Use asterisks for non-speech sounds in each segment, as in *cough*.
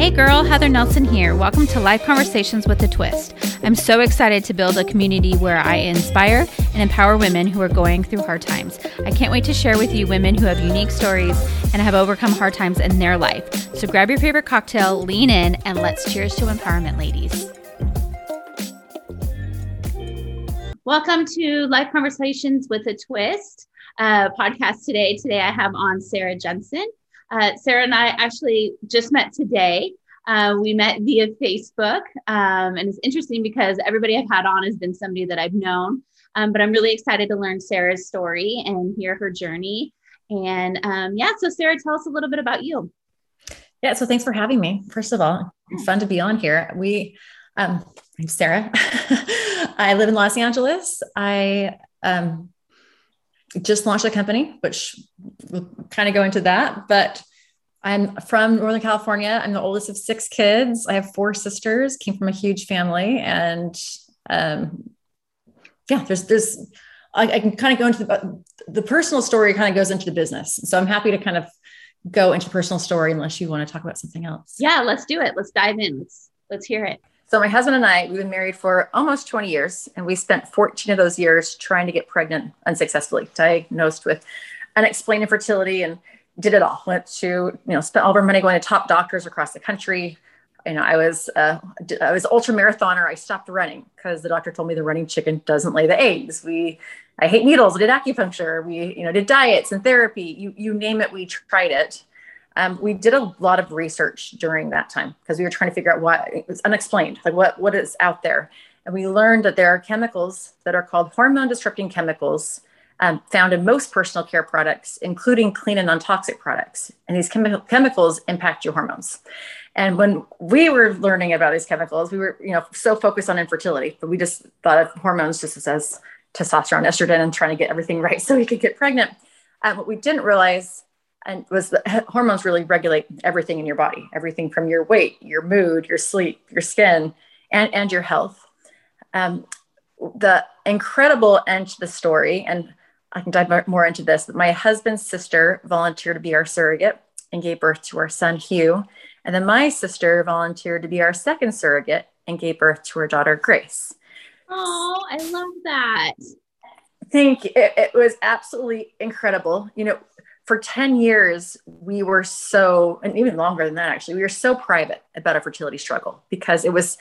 Hey girl, Heather Nelson here. Welcome to Life Conversations with a Twist. I'm so excited to build a community where I inspire and empower women who are going through hard times. I can't wait to share with you women who have unique stories and have overcome hard times in their life. So grab your favorite cocktail, lean in, and let's cheers to empowerment, ladies. Welcome to Life Conversations with a Twist uh, podcast today. Today I have on Sarah Jensen. Uh, Sarah and I actually just met today. Uh, we met via Facebook, um, and it's interesting because everybody I've had on has been somebody that I've known. Um, but I'm really excited to learn Sarah's story and hear her journey. And um, yeah, so Sarah, tell us a little bit about you. Yeah, so thanks for having me. First of all, fun to be on here. We, um, I'm Sarah. *laughs* I live in Los Angeles. I um, just launched a company, which we'll kind of go into that. But I'm from Northern California. I'm the oldest of six kids. I have four sisters, came from a huge family. And um, yeah, there's, there's, I, I, can kind of go into the, the personal story kind of goes into the business. So I'm happy to kind of go into personal story unless you want to talk about something else. Yeah, let's do it. Let's dive in. Let's, let's hear it. So my husband and I, we've been married for almost 20 years, and we spent 14 of those years trying to get pregnant unsuccessfully, diagnosed with unexplained infertility, and did it all. Went to, you know, spent all of our money going to top doctors across the country. You know, I was uh, I was ultra marathoner. I stopped running because the doctor told me the running chicken doesn't lay the eggs. We, I hate needles. We did acupuncture. We, you know, did diets and therapy. You you name it, we tried it um, we did a lot of research during that time because we were trying to figure out what it was unexplained, like what what is out there. And we learned that there are chemicals that are called hormone disrupting chemicals um, found in most personal care products, including clean and non-toxic products. And these chemi- chemicals impact your hormones. And when we were learning about these chemicals, we were, you know, so focused on infertility, but we just thought of hormones just as testosterone, estrogen, and trying to get everything *laughs* right so we could get pregnant. Um, what we didn't realize and was the *laughs* hormones really regulate everything in your body everything from your weight your mood your sleep your skin and, and your health. Um, the incredible end to the story and i can dive more into this but my husband's sister volunteered to be our surrogate and gave birth to our son hugh. And then my sister volunteered to be our second surrogate and gave birth to her daughter grace. Oh i love that. I think it, it was absolutely incredible. You know for 10 years, we were so, and even longer than that, actually, we were so private about our fertility struggle because it was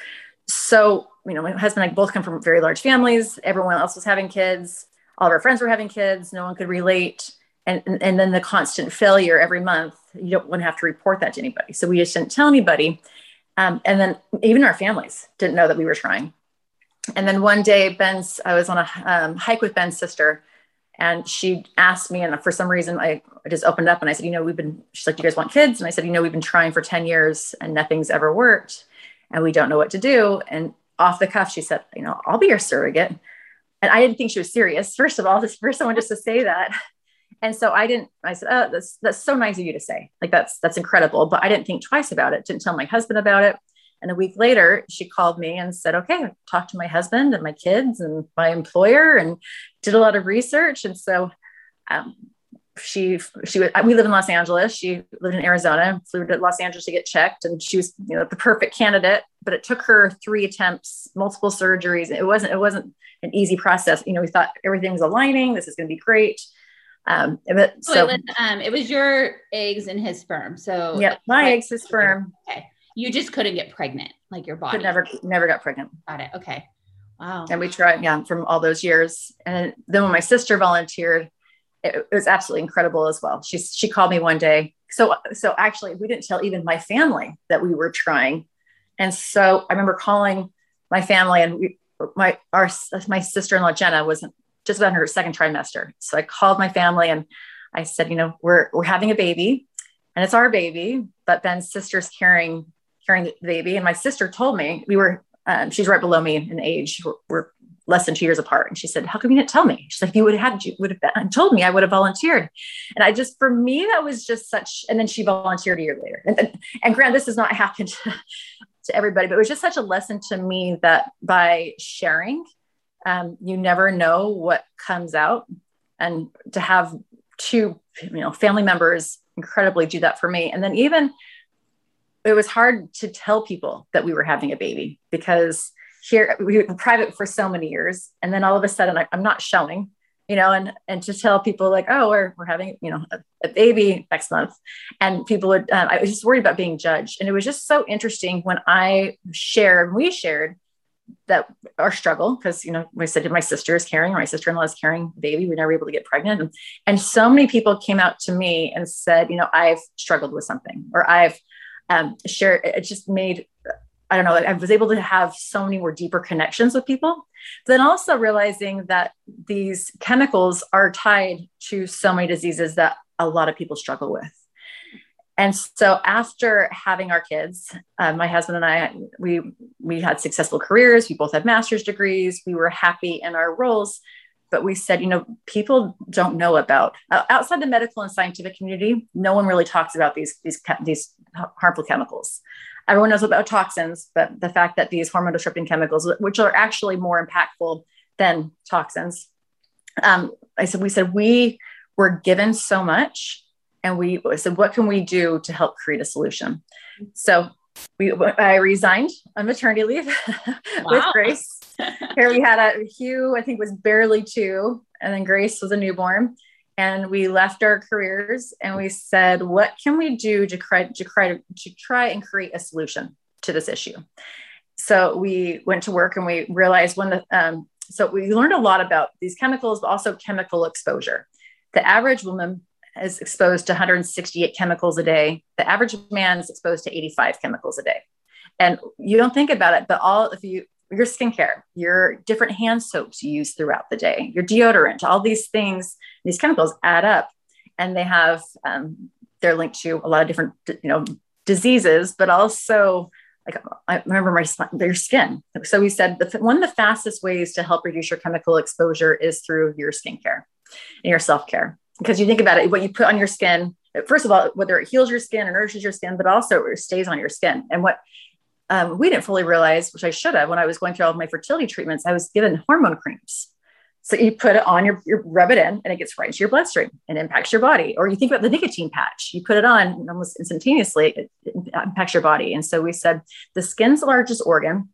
so, you know, my husband and I both come from very large families. Everyone else was having kids. All of our friends were having kids. No one could relate. And, and, and then the constant failure every month, you don't want to have to report that to anybody. So we just didn't tell anybody. Um, and then even our families didn't know that we were trying. And then one day, Ben's, I was on a um, hike with Ben's sister and she asked me, and for some reason, I, I just opened up and I said, You know, we've been, she's like, Do you guys want kids? And I said, You know, we've been trying for 10 years and nothing's ever worked and we don't know what to do. And off the cuff, she said, You know, I'll be your surrogate. And I didn't think she was serious, first of all, just *laughs* for someone just to say that. And so I didn't, I said, Oh, that's, that's so nice of you to say. Like, that's, that's incredible. But I didn't think twice about it, didn't tell my husband about it. And a week later, she called me and said, okay, talk to my husband and my kids and my employer and did a lot of research. And so um, she, she was, we live in Los Angeles. She lived in Arizona, flew to Los Angeles to get checked. And she was, you know, the perfect candidate, but it took her three attempts, multiple surgeries. It wasn't, it wasn't an easy process. You know, we thought everything was aligning. This is going to be great. Um, but so, so it, was, um, it was your eggs and his sperm. So yeah, my eggs, his sperm. Okay you just couldn't get pregnant, like your body. Could never, never got pregnant. Got it. Okay. Wow. And we tried, yeah, from all those years. And then when my sister volunteered, it, it was absolutely incredible as well. She she called me one day. So so actually, we didn't tell even my family that we were trying. And so I remember calling my family, and we, my our my sister in law Jenna was just about her second trimester. So I called my family and I said, you know, we're we're having a baby, and it's our baby, but Ben's sister's carrying carrying the baby. And my sister told me we were, um, she's right below me in age. We're, we're, less than two years apart. And she said, how come you didn't tell me? She's like, you would have had, you would have been, told me, I would have volunteered. And I just, for me, that was just such, and then she volunteered a year later. And, and, and grant, this has not *laughs* happened to, to everybody, but it was just such a lesson to me that by sharing, um, you never know what comes out. And to have two, you know, family members incredibly do that for me. And then even it was hard to tell people that we were having a baby because here we were private for so many years. And then all of a sudden I, am not showing you know and and to tell people like oh we're, we're having you know a, a baby next month. And people would uh, i was just worried about being judged. And it was just so interesting when i shared we shared that our struggle because you know I said my sister is carrying or my sister-in-law is carrying a baby. We were never able to get pregnant. And, and so many people came out to me and said you know i've struggled with something or i've um, shared it just made i don't know i was able to have so many more deeper connections with people then also realizing that these chemicals are tied to so many diseases that a lot of people struggle with and so after having our kids, uh, my husband and I, we we had successful careers. We both had master's degrees. We were happy in our roles, but we said, you know, people don't know about uh, outside the medical and scientific community. No one really talks about these these these harmful chemicals. Everyone knows about toxins, but the fact that these hormone disrupting chemicals, which are actually more impactful than toxins, um, I said, we said we were given so much and we said, what can we do to help create a solution? So we, I resigned on maternity leave *laughs* with Grace. *laughs* Here we had a Hugh, I think was barely two, and then Grace was a newborn. And we left our careers and we said, what can we do to try to try to try and create a solution to this issue? So we went to work and we realized when the um, so we learned a lot about these chemicals, but also chemical exposure. The average woman is exposed to 168 chemicals a day. The average man is exposed to 85 chemicals a day. And you don't think about it, but all if you your skincare, your different hand soaps you use throughout the day, your deodorant, all these things, these chemicals add up, and they have um, they're linked to a lot of different you know diseases, but also like I remember my their skin. So we said the, one of the fastest ways to help reduce your chemical exposure is through your skincare and your self care because you think about it, what you put on your skin, first of all, whether it heals your skin or nourishes your skin, but also it stays on your skin. And what um, we didn't fully realize, which I should have when I was going through all of my fertility treatments, I was given hormone creams. So you put it on your, you rub it in and it gets right into your bloodstream and impacts your body. Or you think about the nicotine patch, you put it on almost instantaneously, it, it impacts your body. And so we said the skin's the largest organ.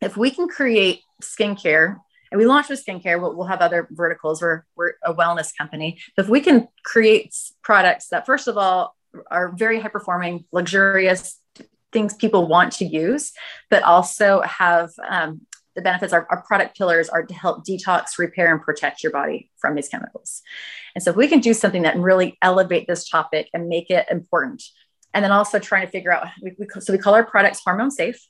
If we can create skincare and we launched with skincare. We'll, we'll have other verticals. We're, we're a wellness company. So if we can create products that, first of all, are very high performing, luxurious things people want to use, but also have um, the benefits. Our, our product pillars are to help detox, repair, and protect your body from these chemicals. And so if we can do something that really elevate this topic and make it important, and then also trying to figure out, we, we, so we call our products hormone safe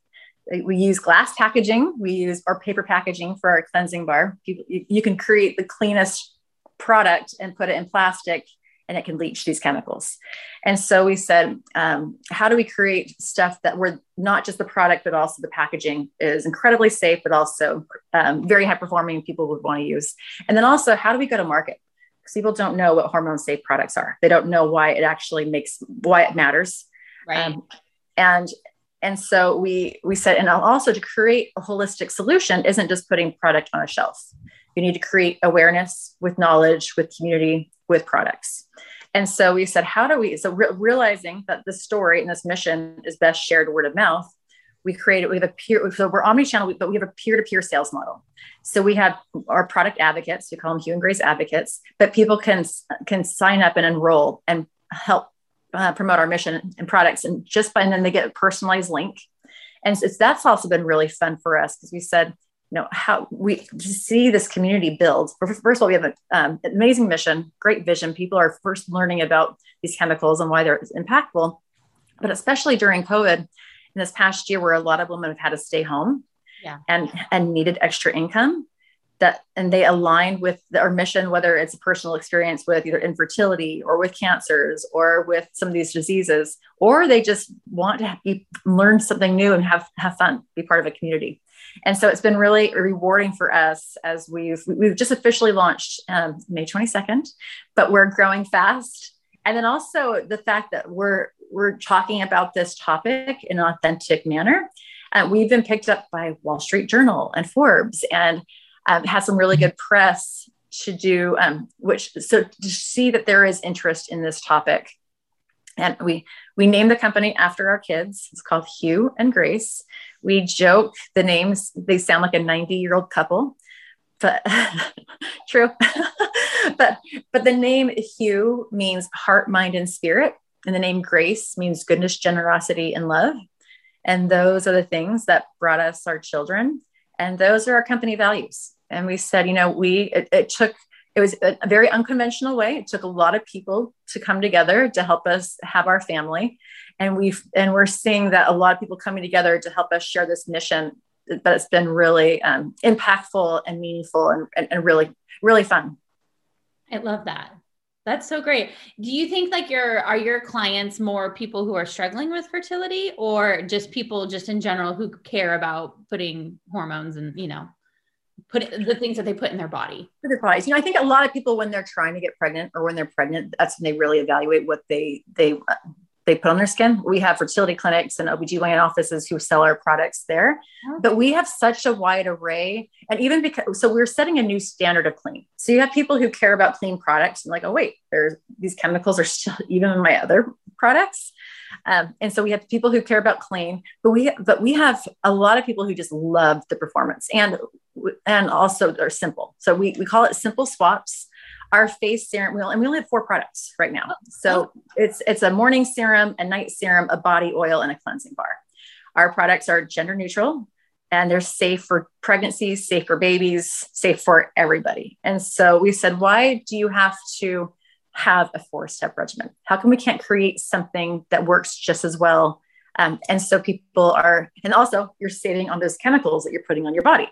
we use glass packaging we use our paper packaging for our cleansing bar you, you, can create the cleanest product and put it in plastic and it can leach these chemicals. And so we said um, how do we create stuff that we're not just the product but also the packaging is incredibly safe but also um, very high performing people would want to use. And then also how do we go to market? Because people don't know what hormone safe products are. They don't know why it actually makes why it matters. Right. Um, and and so we we said and also to create a holistic solution isn't just putting product on a shelf. You need to create awareness with knowledge with community with products and so we said how do we so re- realizing that the story and this mission is best shared word of mouth we created we have a peer so we're omni-channel but we have a peer-to-peer sales model. So we have our product advocates we call them hugh and grace advocates but people can can sign up and enroll and help uh, promote our mission and products and just by and then they get a personalized link. And it's, that's also been really fun for us because we said you know how we see this community build. First of all we have an um, amazing mission great vision. People are first learning about these chemicals and why they're impactful. But especially during covid in this past year where a lot of women have had to stay home yeah. and and needed extra income that and they align with our mission whether it's a personal experience with either infertility or with cancers or with some of these diseases or they just want to be, learn something new and have have fun be part of a community and so it's been really rewarding for us as we've we've just officially launched um, may 22nd but we're growing fast. And then also the fact that we're we're talking about this topic in an authentic manner. Uh, we've been picked up by wall street journal and forbes and um, has some really good press to do, um, which so to see that there is interest in this topic and we we named the company after our kids. It's called hugh and grace. We joke the names. They sound like a 90 year old couple but *laughs* true. *laughs* But but the name hugh means heart mind and spirit. And the name grace means goodness generosity and love. And those are the things that brought us our children. And those are our company values. And we said you know we it, it took it was a, very unconventional way. It took a lot of people to come together to help us have our family. And we've and we're seeing that a lot of people coming together to help us share this mission but it's been really um, impactful and meaningful and, and, and really really fun i love that that's so great do you think like your are your clients more people who are struggling with fertility or just people just in general who care about putting hormones and you know put it, the things that they put in their body. For their bodies. You know, I think a lot of people when they're trying to get pregnant or when they're pregnant, that's when they really evaluate what they they uh, they put on their skin. We have fertility clinics and OBGYN offices who sell our products there. Okay. But we have such a wide array. And even because, so we're setting a new standard of clean. So you have people who care about clean products and like, oh, wait, there's these chemicals are still *laughs* even in my other products. Um, and so we have people who care about clean, but we but we have a lot of people who just love the performance and and also they're simple. So we we call it simple swaps. Our face serum, and we only have four products right now. So it's it's a morning serum, a night serum, a body oil, and a cleansing bar. Our products are gender neutral and they're safe for pregnancies, safe for babies, safe for everybody. And so we said, why do you have to have a four step regimen? How come we can't create something that works just as well? Um, and so people are, and also you're saving on those chemicals that you're putting on your body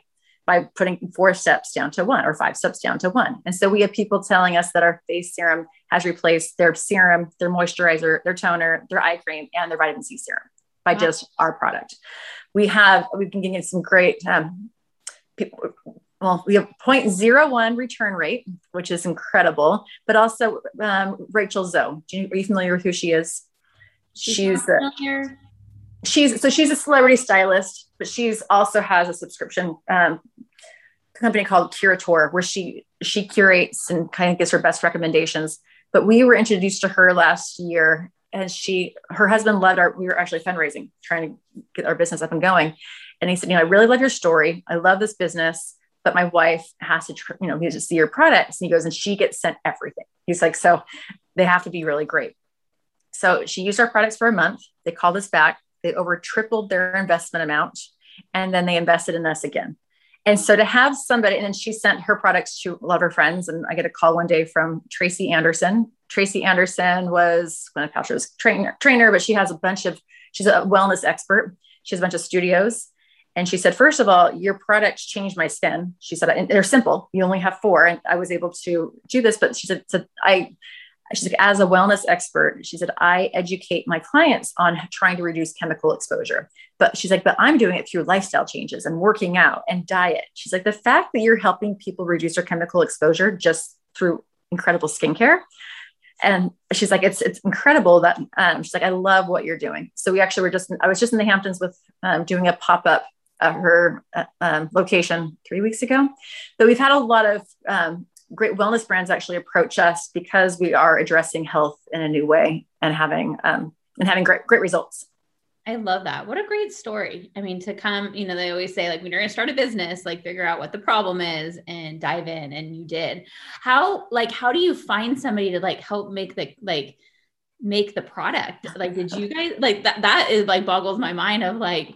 by putting four steps down to one or five steps down to one. And so we have people telling us that our face serum has replaced their serum, their moisturizer, their toner, their eye cream, and their vitamin C serum by wow. just our product. We have, we've been getting some great um, people, well, we have 0.01 return rate, which is incredible, but also um, Rachel Zoe. You, are you familiar with who she is? She's, she's uh, she's so she's a celebrity stylist, but she's also has a subscription um, company called Curateur, where she she curates and kind of gives her best recommendations. But we were introduced to her last year, and she her husband loved our. We were actually fundraising, trying to get our business up and going, and he said, "You know, I really love your story. I love this business." But my wife has to, you know, he to see your products. And he goes, and she gets sent everything. He's like, so they have to be really great. So she used our products for a month. They called us back. They over tripled their investment amount. And then they invested in us again. And so to have somebody, and then she sent her products to a lot of her friends. And I get a call one day from Tracy Anderson. Tracy Anderson was Gwyneth Paltrow's trainer, trainer, but she has a bunch of, she's a wellness expert. She has a bunch of studios. And she said, first of all, your products changed my skin. She said, and they're simple. You only have four. And I was able to do this. But she said, so I, she's as a wellness expert, she said, I educate my clients on trying to reduce chemical exposure. But she's like, but I'm doing it through lifestyle changes and working out and diet. She's like, the fact that you're helping people reduce their chemical exposure just through incredible skincare. And she's like, it's it's incredible that um, she's like, I love what you're doing. So we actually were just, I was just in the Hamptons with um, doing a pop up at her uh, um, location three weeks ago. But we've had a lot of um, great wellness brands actually approach us because we are addressing health in a new way and having um, and having great great results. I love that. What a great story. I mean, to come, you know, they always say like when you're going to start a business, like figure out what the problem is and dive in and you did. How like how do you find somebody to like help make the like make the product? Like did you guys like that that is like boggles my mind of like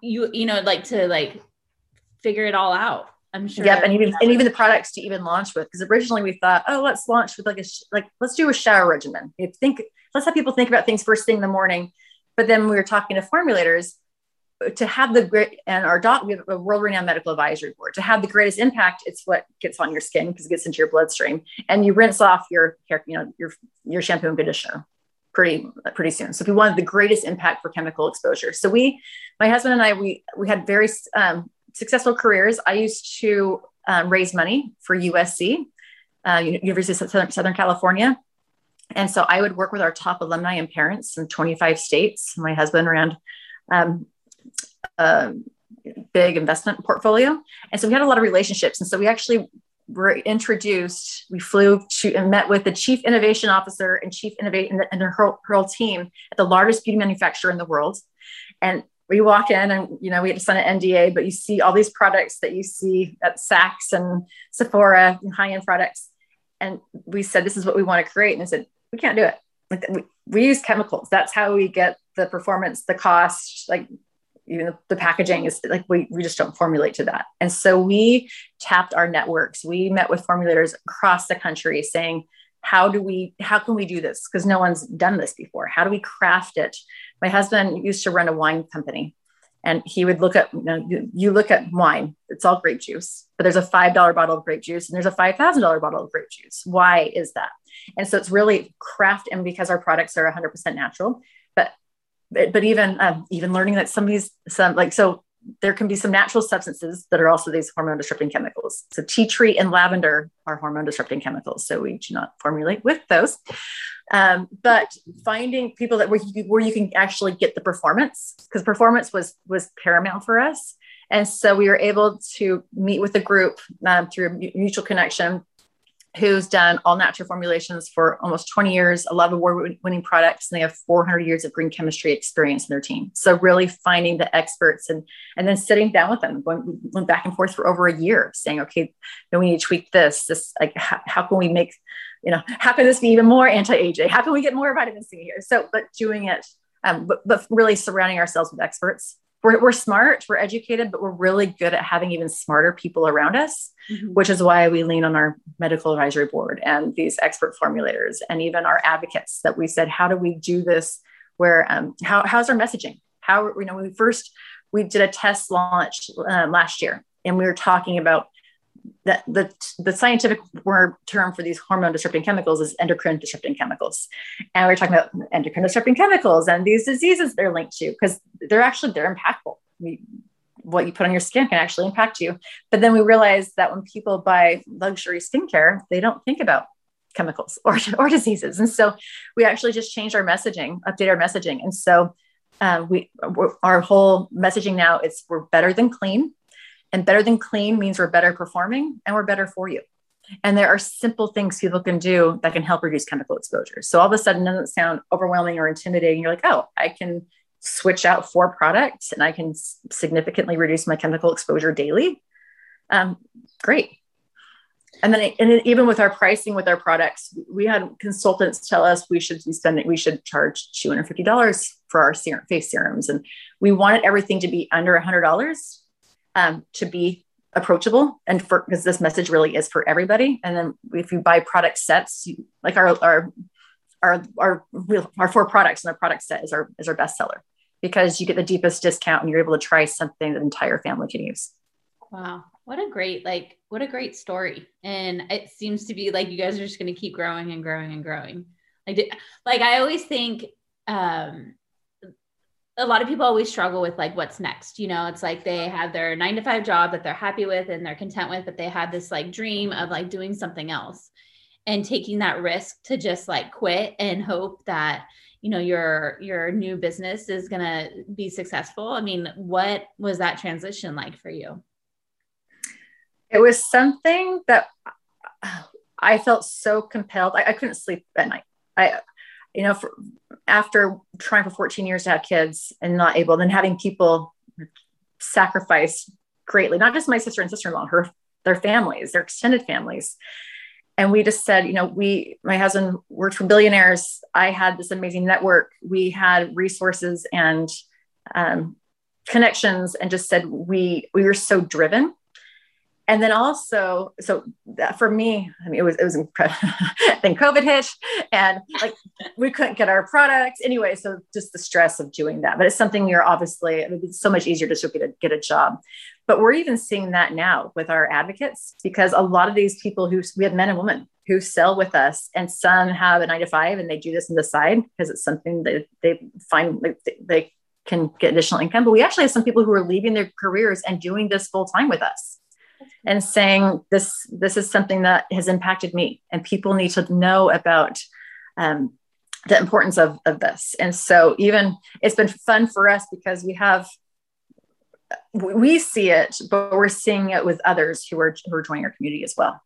you you know like to like figure it all out i'm sure. Yep and even and even the products to even launch with because originally we thought oh let's launch with like a like let's do a shower regimen. You think let's have people think about things first thing in the morning. But then we were talking to formulators uh, to have the great and our doc we have a world-renowned medical advisory board. To have the greatest impact it's what gets on your skin because it gets into your bloodstream. And you rinse off your hair you know your your shampoo and conditioner pretty pretty soon. So we wanted the greatest impact for chemical exposure, so we, my husband and I, we we had very um, successful careers. I used to um, raise money for USC, uh, University of Southern, Southern California, and so I would work with our top alumni and parents in 25 states. My husband ran um, a big investment portfolio, and so we had a lot of relationships. And so we actually were introduced, we flew to and met with the chief innovation officer and chief innovate and, and her, her team at the largest beauty manufacturer in the world. And we walk in and you know we had to sign an NDA, but you see all these products that you see at Saks and Sephora and high-end products. And we said, this is what we want to create. And they said, we can't do it. Like we, we use chemicals. That's how we get the performance, the cost, like even the packaging is like we, we just don't formulate to that. And so we tapped our networks. We met with formulators across the country saying, how do we how can we do this? Because no one's done this before. How do we craft it? My husband used to run a wine company and he would look at you, know, you, you look at wine it's all grape juice but there's a five dollar bottle of grape juice and there's a five thousand dollar bottle of grape juice. Why is that? And so it's really craft and because our products are 100% natural but but even um, even learning that some somebody's some like so there can be some natural substances that are also these hormone disrupting chemicals. So tea tree and lavender are hormone disrupting chemicals. So we do not formulate with those. Um, but finding people that where you, where you can actually get the performance because performance was was paramount for us. And so we were able to meet with a group um, through mutual connection who's done all natural formulations for almost 20 years, a lot of award winning products, and they have 400 years of green chemistry experience in their team. So really finding the experts and, and then sitting down with them, going, went back and forth for over a year saying, okay, then we need to tweak this, this, like, how, how can we make, you know, how can this be even more anti-aging? How can we get more vitamin C here? So, but doing it, um, but, but really surrounding ourselves with experts we're, we're smart, we're educated, but we're really good at having even smarter people around us, mm-hmm. which is why we lean on our medical advisory board and these expert formulators and even our advocates that we said, how do we do this? Where, um, how, how's our messaging? How, you know, we first, we did a test launch um, last year and we were talking about that the, the scientific word term for these hormone disrupting chemicals is endocrine disrupting chemicals. And we are talking about endocrine disrupting chemicals and these diseases they're linked to because they're actually, they're impactful. We, what you put on your skin can actually impact you. But then we realized that when people buy luxury skincare, they don't think about chemicals *laughs* or, or diseases. And so we actually just changed our messaging, update our messaging. And so um, we, our whole messaging now is we're better than clean and better than clean means we're better performing and we're better for you. And there are simple things people can do that can help reduce chemical exposure. So all of a sudden, doesn't sound overwhelming or intimidating. You're like, oh, I can switch out four products and I can significantly reduce my chemical exposure daily. Um, great. And then, and even with our pricing with our products, we had consultants tell us we should be spending, we should charge $250 for our serum, face serums. And we wanted everything to be under $100 um, to be approachable and for because this message really is for everybody. And then if you buy product sets you, like our our our our our four products and our product set is our is our best seller because you get the deepest discount and you're able to try something that the entire family can use. Wow. What a great like what a great story. And it seems to be like you guys are just going to keep growing and growing and growing. Like like i always think um a lot of people always struggle with like what's next you know? It's like they have their nine to five job that they're happy with and they're content with but they have this like dream of like doing something else. And taking that risk to just like quit and hope that you know your your new business is going to be successful. I mean what was that transition like for you? It was something that i felt so compelled. I, I couldn't sleep at night. I you know, for, after trying for 14 years to have kids and not able, then having people sacrifice greatly, not just my sister and sister-in-law, her, their families, their extended families. And we just said, you know, we, my husband worked for billionaires. I had this amazing network. We had resources and um, connections and just said, we, we were so driven and then also so for me i mean it was it was incredible *laughs* then covid hit and like we couldn't get our products. Anyway so just the stress of doing that. But it's something you're obviously I mean, it's so much easier to get a, get a job. But we're even seeing that now with our advocates because a lot of these people who we have men and women who sell with us and some have a nine to five and they do this on the side because it's something that they find like they can get additional income. But we actually have some people who are leaving their careers and doing this full time with us and saying this this is something that has impacted me and people need to know about um, the importance of, of this and so even it's been fun for us because we have we see it but we're seeing it with others who are who are joining our community as well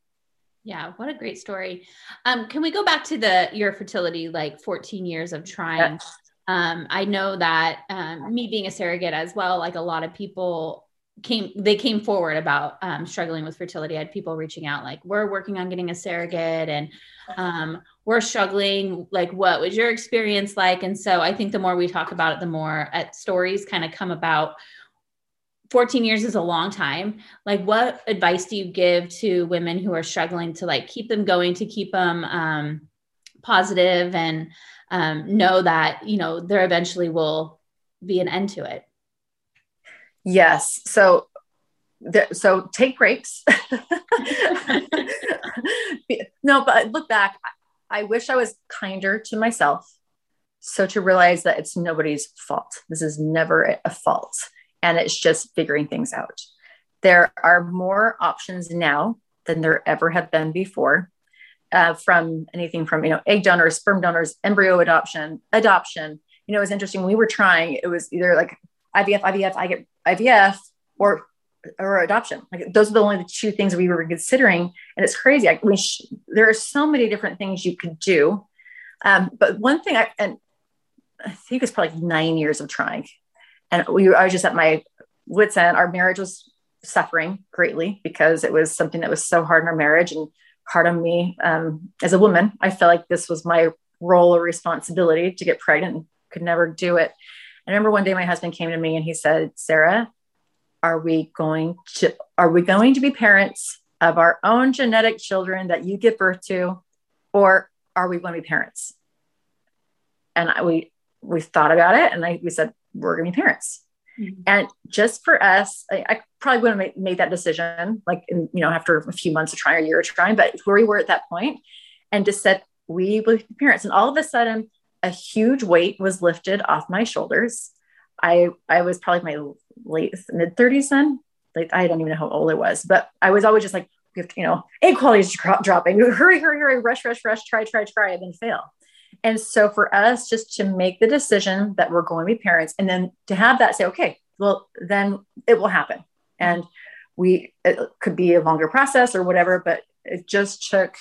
Yeah, what a great story. Um, can we go back to the your fertility, like 14 years of trying? Yes. Um, I know that um, me being a surrogate as well, like a lot of people came they came forward about um, struggling with fertility. I had people reaching out like, "We're working on getting a surrogate, and um, we're struggling. Like, what was your experience like?" And so I think the more we talk about it, the more at uh, stories kind of come about. 14 years is a long time. Like, what advice do you give to women who are struggling to like keep them going, to keep them um, positive, and um, know that you know there eventually will be an end to it? Yes. So, so take breaks. *laughs* no, but look back. I wish I was kinder to myself. So to realize that it's nobody's fault. This is never a fault, and it's just figuring things out. There are more options now than there ever have been before. Uh, from anything from you know egg donors, sperm donors, embryo adoption, adoption. You know, it was interesting. We were trying, it was either like IVF, IVF, I get IVF or or adoption. Like those are the only two things we were considering, and it's crazy. I mean, sh- there are so many different things you could do. Um, but one thing, I, and I think it's probably nine years of trying, and we I was just at my wits end. Our marriage was suffering greatly because it was something that was so hard in our marriage and hard on me um, as a woman. I felt like this was my role or responsibility to get pregnant. And could never do it. I remember one day my husband came to me and he said, Sarah, are we going to are we going to be parents of our own genetic children that you give birth to, or are we going to be parents? And I, we we thought about it and I, we said we're going to be parents. Mm-hmm. And just for us, I, I probably wouldn't have made, that decision, like in, you know, after a few months of trying, or a year of trying, but where we were at that point, and just said we will be parents. And all of a sudden, a huge weight was lifted off my shoulders. I I was probably my late mid 30s then. Like I don't even know how old I was, but I was always just like, you know, egg quality is dropping. *laughs* Hurry, hurry, hurry, rush, rush, rush, try, try, try, and then fail. And so for us, just to make the decision that we're going to be parents, and then to have that say, okay, well, then it will happen. And we it could be a longer process or whatever, but it just took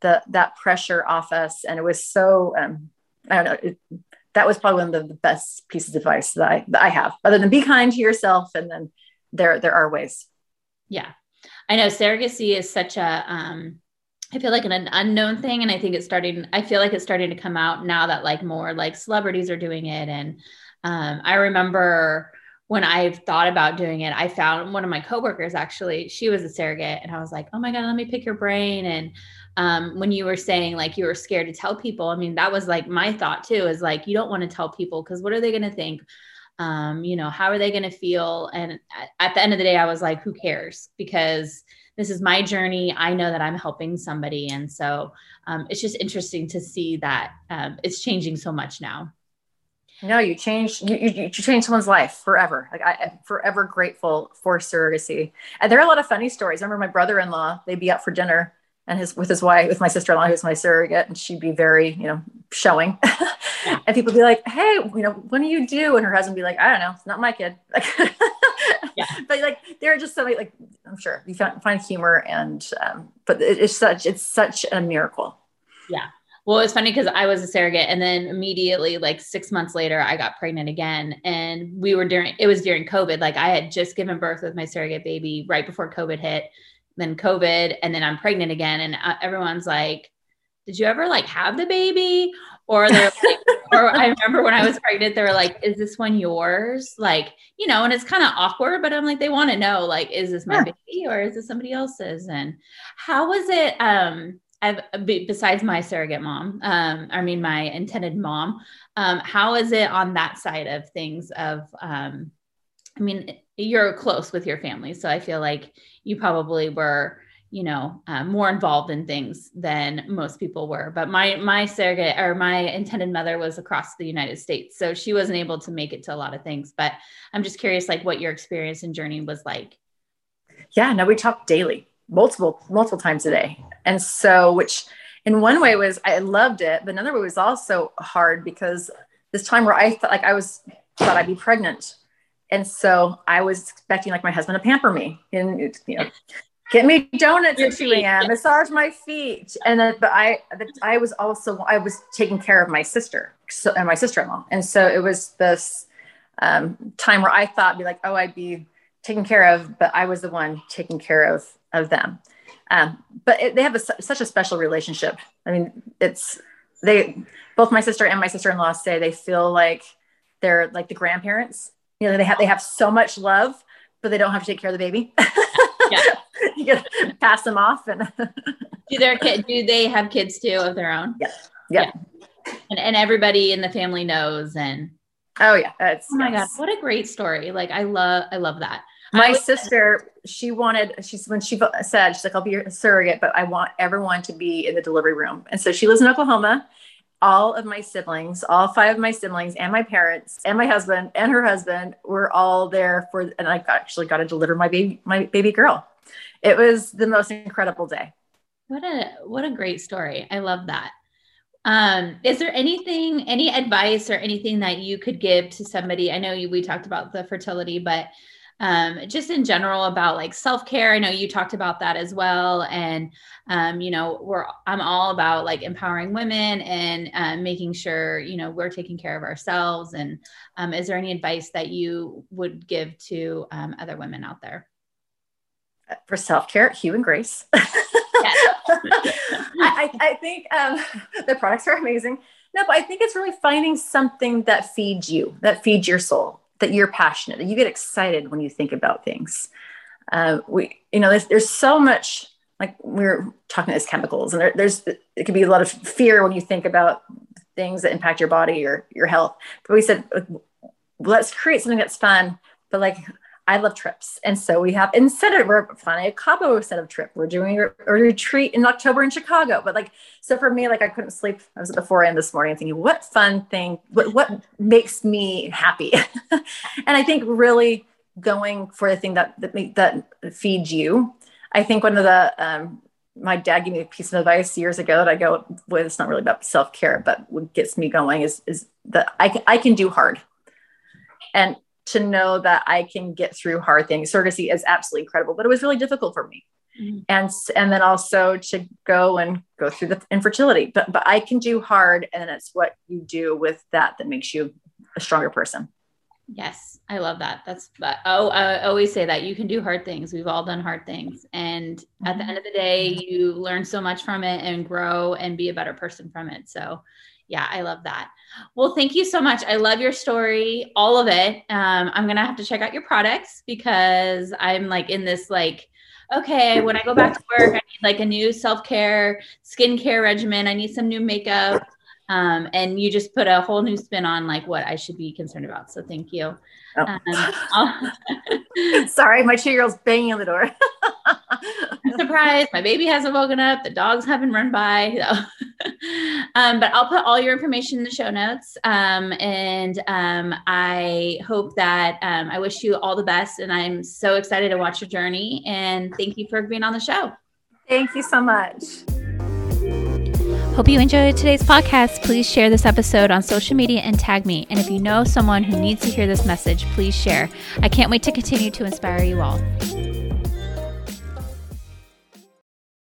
the that pressure off us, and it was so um, I don't know. It, that was probably one of the best pieces of advice that I that I have, other than be kind to yourself, and then there there are ways. Yeah, I know surrogacy is such a um, I feel like an, an unknown thing, and I think it's starting. I feel like it's starting to come out now that like more like celebrities are doing it, and um, I remember when I've thought about doing it, I found one of my coworkers actually, she was a surrogate, and I was like, oh my God, let me pick your brain. And um, when you were saying like you were scared to tell people, I mean, that was like my thought too is like, you don't want to tell people because what are they going to think? Um, you know, how are they going to feel? And at the end of the day, I was like, who cares? Because this is my journey. I know that I'm helping somebody. And so um, it's just interesting to see that um, it's changing so much now. No, you changed you, you, you changed someone's life forever. Like I am forever grateful for surrogacy. And there are a lot of funny stories. I remember my brother-in-law, they'd be out for dinner and his with his wife, with my sister-in-law, who's my surrogate, and she'd be very, you know, showing. *laughs* Yeah. and people be like, Hey, you know, what do you do? And her husband be like, I don't know, it's not my kid. *laughs* yeah. But like there are just so many, like I'm sure you find, find humor and um, but it, it's such it's such a miracle. Yeah. Well, it's funny because I was a surrogate, and then immediately, like six months later, I got pregnant again. And we were during it was during COVID. Like I had just given birth with my surrogate baby right before COVID hit. Then COVID, and then I'm pregnant again, and uh, everyone's like, "Did you ever like have the baby?" Or they're like, *laughs* or I remember when I was pregnant, they were like, "Is this one yours?" Like, you know, and it's kind of awkward, but I'm like, they want to know, like, is this my yeah. baby or is this somebody else's? And how was it? Um, I've besides my surrogate mom, um, I mean my intended mom. Um, how is it on that side of things? Of, um, I mean, you're close with your family, so I feel like you probably were, you know, uh, more involved in things than most people were. But my my surrogate or my intended mother was across the United States, so she wasn't able to make it to a lot of things. But I'm just curious, like, what your experience and journey was like. Yeah, no, we talk daily multiple multiple times a day and so which in one way was i loved it but another way was also hard because this time where i thought like i was thought i'd be pregnant and so i was expecting like my husband to pamper me and you know get me donuts at 2 a.m., massage my feet. And then, but I, I was also, I was taking care of my sister so, and my sister-in-law. And so it was this um, time where I thought be like, oh, I'd be taken care of, but I was the one taking care of, of them. Um, but it, they have a, such a special relationship. I mean, it's, they, both my sister and my sister-in-law say they feel like they're like the grandparents, you know, they have, they have so much love, but they don't have to take care of the baby. yeah. *laughs* you can pass them off and *laughs* do their kid do they have kids too of their own? Yeah yeah, And, and everybody in the family knows and oh yeah. It's, oh my yes. god what a great story. Like i love i love that. My sister she wanted she's when she said she's like i'll be your surrogate but i want everyone to be in the delivery room. And so she lives in oklahoma all of my siblings, all five of my siblings, and my parents, and my husband, and her husband were all there for, and I actually got to deliver my baby, my baby girl. It was the most incredible day. What a what a great story! I love that. Um, is there anything, any advice or anything that you could give to somebody? I know you, we talked about the fertility, but um, just in general about like self care. I know you talked about that as well, and um, you know, we're I'm all about like empowering women and uh, making sure you know we're taking care of ourselves. And um, is there any advice that you would give to um, other women out there? For self care, Hugh and Grace. *laughs* I, I, think um, the products are amazing. No, but I think it's really finding something that feeds you, that feeds your soul that you're passionate, that you get excited when you think about things. Uh, we, you know, there's, there's so much like we are talking as chemicals, and there, there's it can be a lot of fear when you think about things that impact your body or your health. But we said, let's create something that's fun, but like I love trips. And so we have, instead of, we're planning a Cabo instead of trip. We're doing a, a, retreat in October in Chicago. But like, so for me, like I couldn't sleep. I was at the 4 a.m. this morning thinking, what fun thing, what, what makes me happy? *laughs* and I think really going for the thing that, that, that feeds you. I think one of the, um, my dad gave me a piece of advice years ago that I go with, it's not really about self-care, but what gets me going is, is that I I can do hard. And to know that I can get through hard things. Surrogacy is absolutely incredible, but it was really difficult for me. Mm-hmm. And and then also to go and go through the infertility. But but I can do hard, and it's what you do with that that makes you a stronger person. Yes, I love that. That's oh, I always say that you can do hard things. We've all done hard things, and at the mm-hmm. end of the day, you learn so much from it and grow and be a better person from it. So, yeah, I love that. Well, thank you so much. I love your story, all of it. Um, I'm gonna have to check out your products because I'm like in this like, okay, when I go back to work, I need like a new self care, skincare regimen. I need some new makeup. Um, and you just put a whole new spin on like what I should be concerned about. So thank you. Oh. Um, *laughs* Sorry, my two-year-old's banging on the door. *laughs* I'm surprised. My baby hasn't woken up. The dogs haven't run by. So. *laughs* um, but I'll put all your information in the show notes. Um, and um, I hope that um, I wish you all the best. And I'm so excited to watch your journey. And thank you for being on the show. Thank you so much. Hope you enjoyed today's podcast. Please share this episode on social media and tag me. And if you know someone who needs to hear this message, please share. I can't wait to continue to inspire you all.